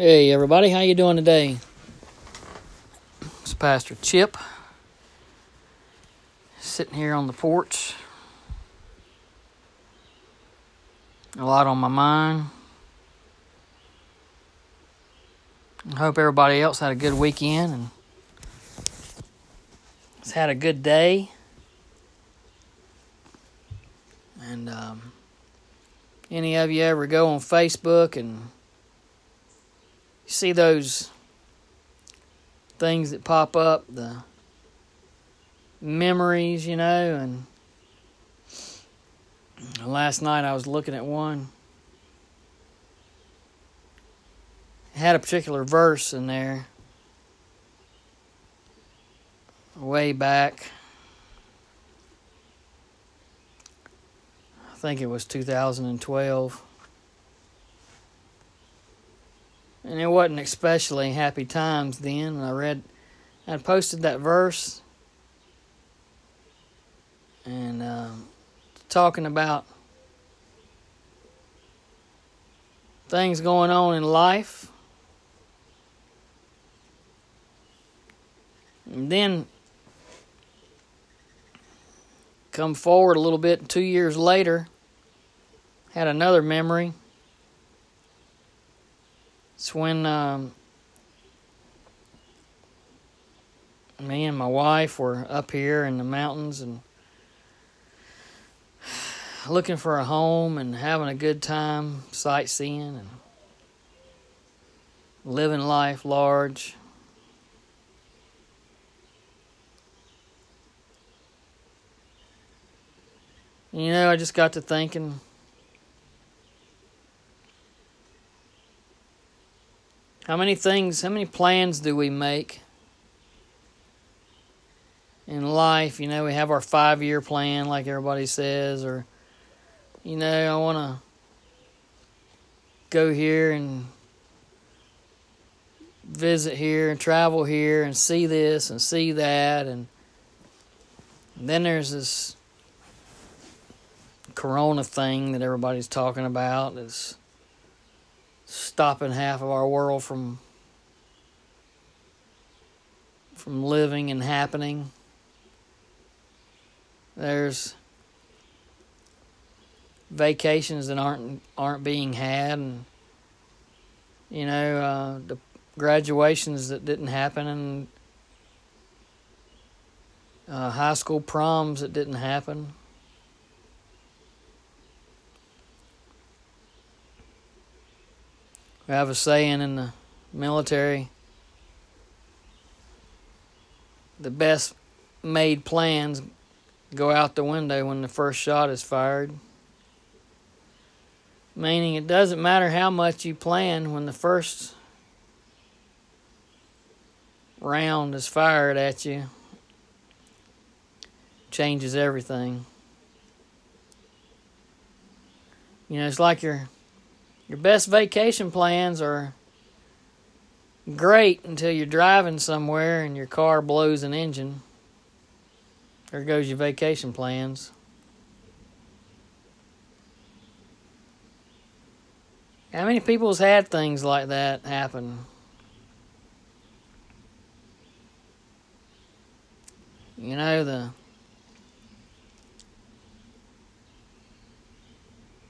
Hey everybody, how you doing today? It's Pastor Chip sitting here on the porch. A lot on my mind. I hope everybody else had a good weekend and has had a good day. And um, any of you ever go on Facebook and you see those things that pop up, the memories, you know, and last night I was looking at one. It had a particular verse in there way back. I think it was 2012. And it wasn't especially happy times then. And I read, I posted that verse, and um, talking about things going on in life. And then come forward a little bit, two years later, had another memory. It's when um, me and my wife were up here in the mountains and looking for a home and having a good time sightseeing and living life large. You know, I just got to thinking How many things, how many plans do we make in life? You know, we have our five year plan, like everybody says, or, you know, I want to go here and visit here and travel here and see this and see that. And, and then there's this corona thing that everybody's talking about. It's stopping half of our world from from living and happening. There's vacations that aren't aren't being had, and you know uh, the graduations that didn't happen, and uh, high school proms that didn't happen. We have a saying in the military the best made plans go out the window when the first shot is fired. Meaning it doesn't matter how much you plan when the first round is fired at you changes everything. You know, it's like you're your best vacation plans are great until you're driving somewhere and your car blows an engine. There goes your vacation plans. How many people's had things like that happen? You know, the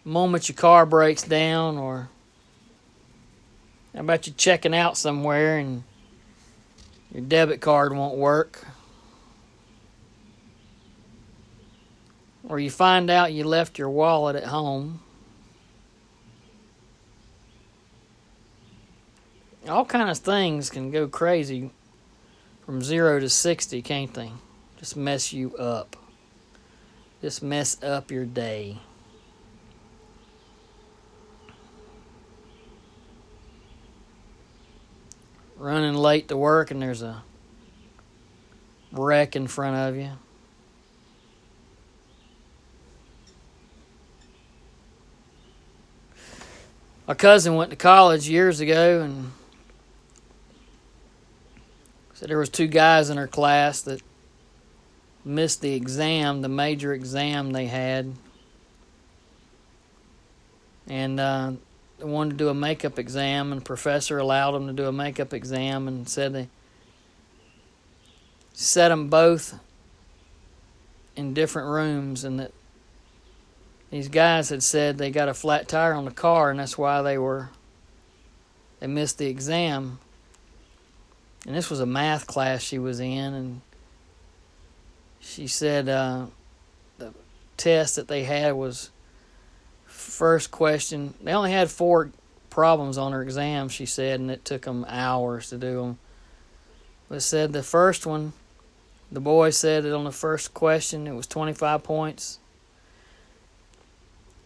moment your car breaks down or how about you checking out somewhere and your debit card won't work? Or you find out you left your wallet at home. All kind of things can go crazy from 0 to 60, can't they? Just mess you up. Just mess up your day. Running late to work and there's a wreck in front of you. My cousin went to college years ago and said there was two guys in her class that missed the exam, the major exam they had. And uh, wanted to do a makeup exam, and the professor allowed them to do a makeup exam and said they set them both in different rooms, and that these guys had said they got a flat tire on the car, and that's why they were they missed the exam. And this was a math class she was in, and she said uh, the test that they had was first question. They only had four problems on her exam, she said, and it took them hours to do them. But said the first one, the boy said that on the first question it was 25 points.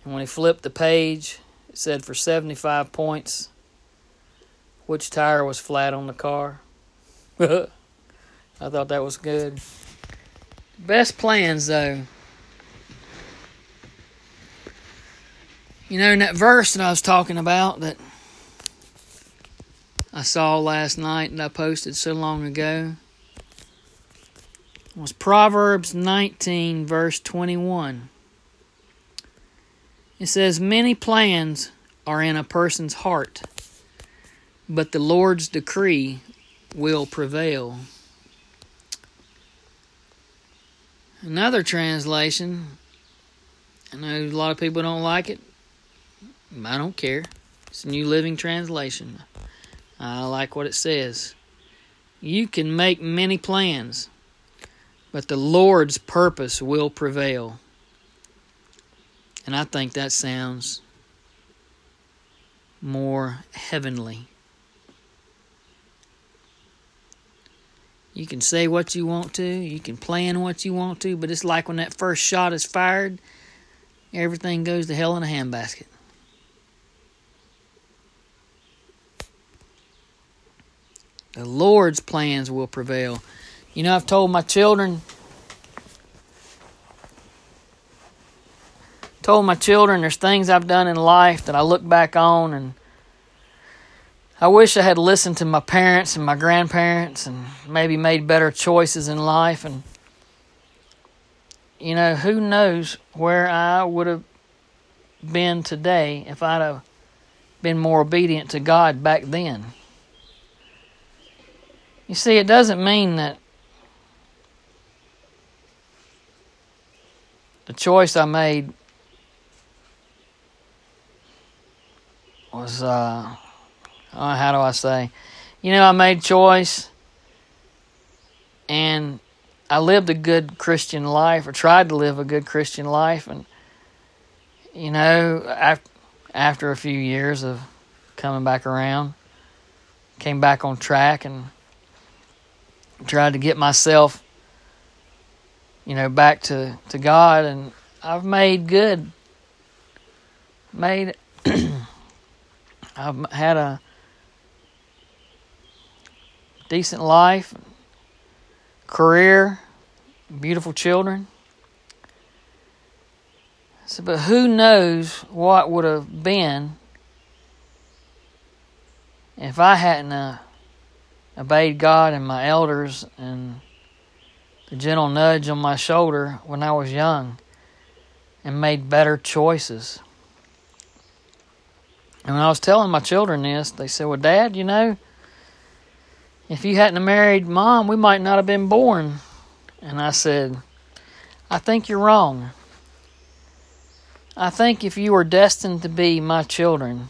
And when he flipped the page, it said for 75 points, which tire was flat on the car. I thought that was good. Best plans, though. You know, in that verse that I was talking about that I saw last night and I posted so long ago was Proverbs 19, verse 21. It says, Many plans are in a person's heart, but the Lord's decree will prevail. Another translation, I know a lot of people don't like it, I don't care. It's a New Living Translation. I like what it says. You can make many plans, but the Lord's purpose will prevail. And I think that sounds more heavenly. You can say what you want to, you can plan what you want to, but it's like when that first shot is fired, everything goes to hell in a handbasket. The Lord's plans will prevail. You know, I've told my children, told my children there's things I've done in life that I look back on and I wish I had listened to my parents and my grandparents and maybe made better choices in life and you know, who knows where I would have been today if I'd have been more obedient to God back then. You see, it doesn't mean that the choice I made was, uh, uh, how do I say? You know, I made choice and I lived a good Christian life or tried to live a good Christian life. And, you know, after, after a few years of coming back around, came back on track and tried to get myself, you know, back to, to God, and I've made good. Made, I've had a decent life, career, beautiful children. So, but who knows what would have been if I hadn't uh, obeyed God and my elders and the gentle nudge on my shoulder when I was young and made better choices. And when I was telling my children this, they said, Well, Dad, you know, if you hadn't married mom, we might not have been born. And I said, I think you're wrong. I think if you were destined to be my children,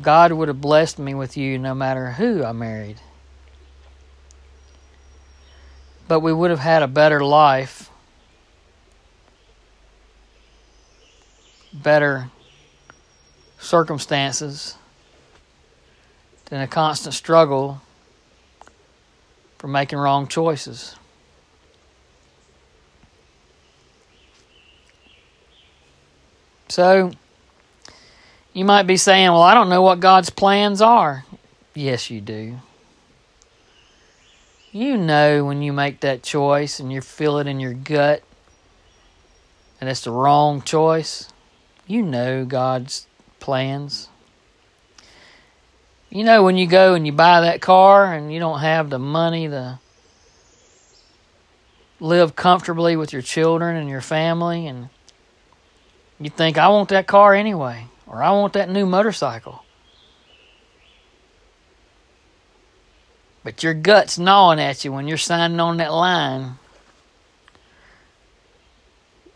God would have blessed me with you no matter who I married. But we would have had a better life, better circumstances than a constant struggle for making wrong choices. So, you might be saying, Well, I don't know what God's plans are. Yes, you do. You know when you make that choice and you feel it in your gut and it's the wrong choice. You know God's plans. You know when you go and you buy that car and you don't have the money to live comfortably with your children and your family and you think I want that car anyway or I want that new motorcycle. But your gut's gnawing at you when you're signing on that line.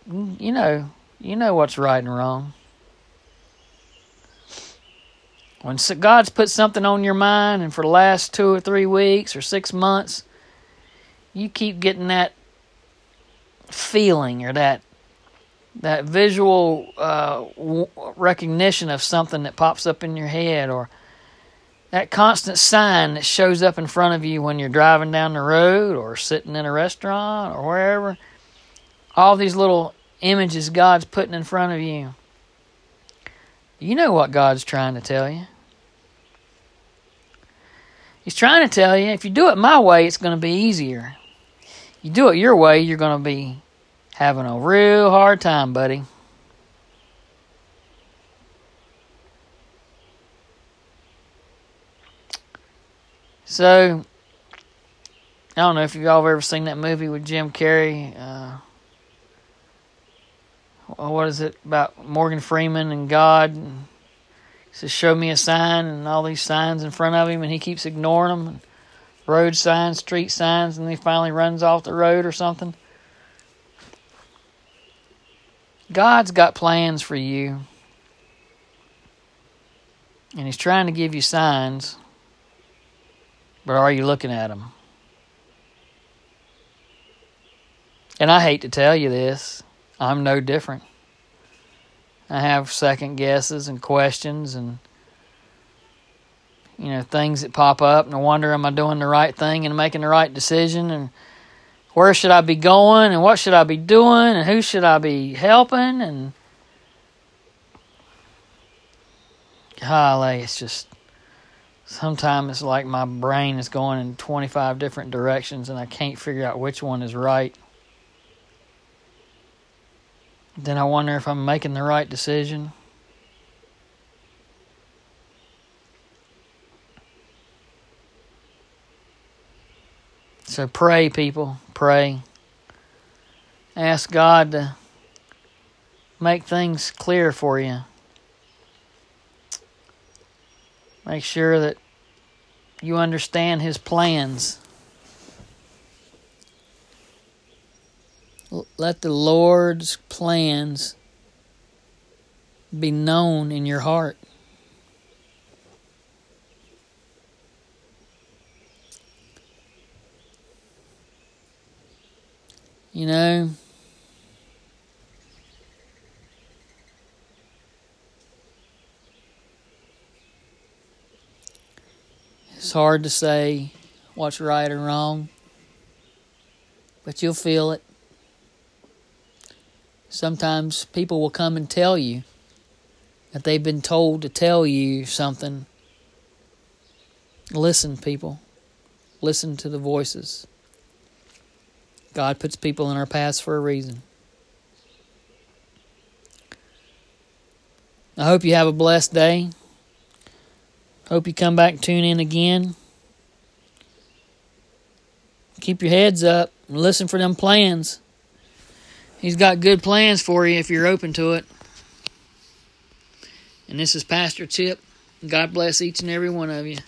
You know, you know what's right and wrong. When God's put something on your mind, and for the last two or three weeks or six months, you keep getting that feeling or that that visual uh, recognition of something that pops up in your head, or that constant sign that shows up in front of you when you're driving down the road or sitting in a restaurant or wherever. All these little images God's putting in front of you. You know what God's trying to tell you. He's trying to tell you if you do it my way, it's going to be easier. You do it your way, you're going to be having a real hard time, buddy. So, I don't know if y'all have ever seen that movie with Jim Carrey. Uh, what is it about Morgan Freeman and God? And says, Show me a sign, and all these signs in front of him, and he keeps ignoring them. Road signs, street signs, and he finally runs off the road or something. God's got plans for you, and He's trying to give you signs, but are you looking at them? And I hate to tell you this, I'm no different. I have second guesses and questions and you know things that pop up and I wonder am I doing the right thing and making the right decision and where should I be going and what should I be doing and who should I be helping and golly it's just sometimes it's like my brain is going in 25 different directions and I can't figure out which one is right then I wonder if I'm making the right decision. So pray, people. Pray. Ask God to make things clear for you. Make sure that you understand His plans. let the Lord's plans be known in your heart. You know, it's hard to say what's right or wrong, but you'll feel it. Sometimes people will come and tell you that they've been told to tell you something. Listen, people. Listen to the voices. God puts people in our paths for a reason. I hope you have a blessed day. Hope you come back tune in again. Keep your heads up and listen for them plans. He's got good plans for you if you're open to it. And this is Pastor Chip. God bless each and every one of you.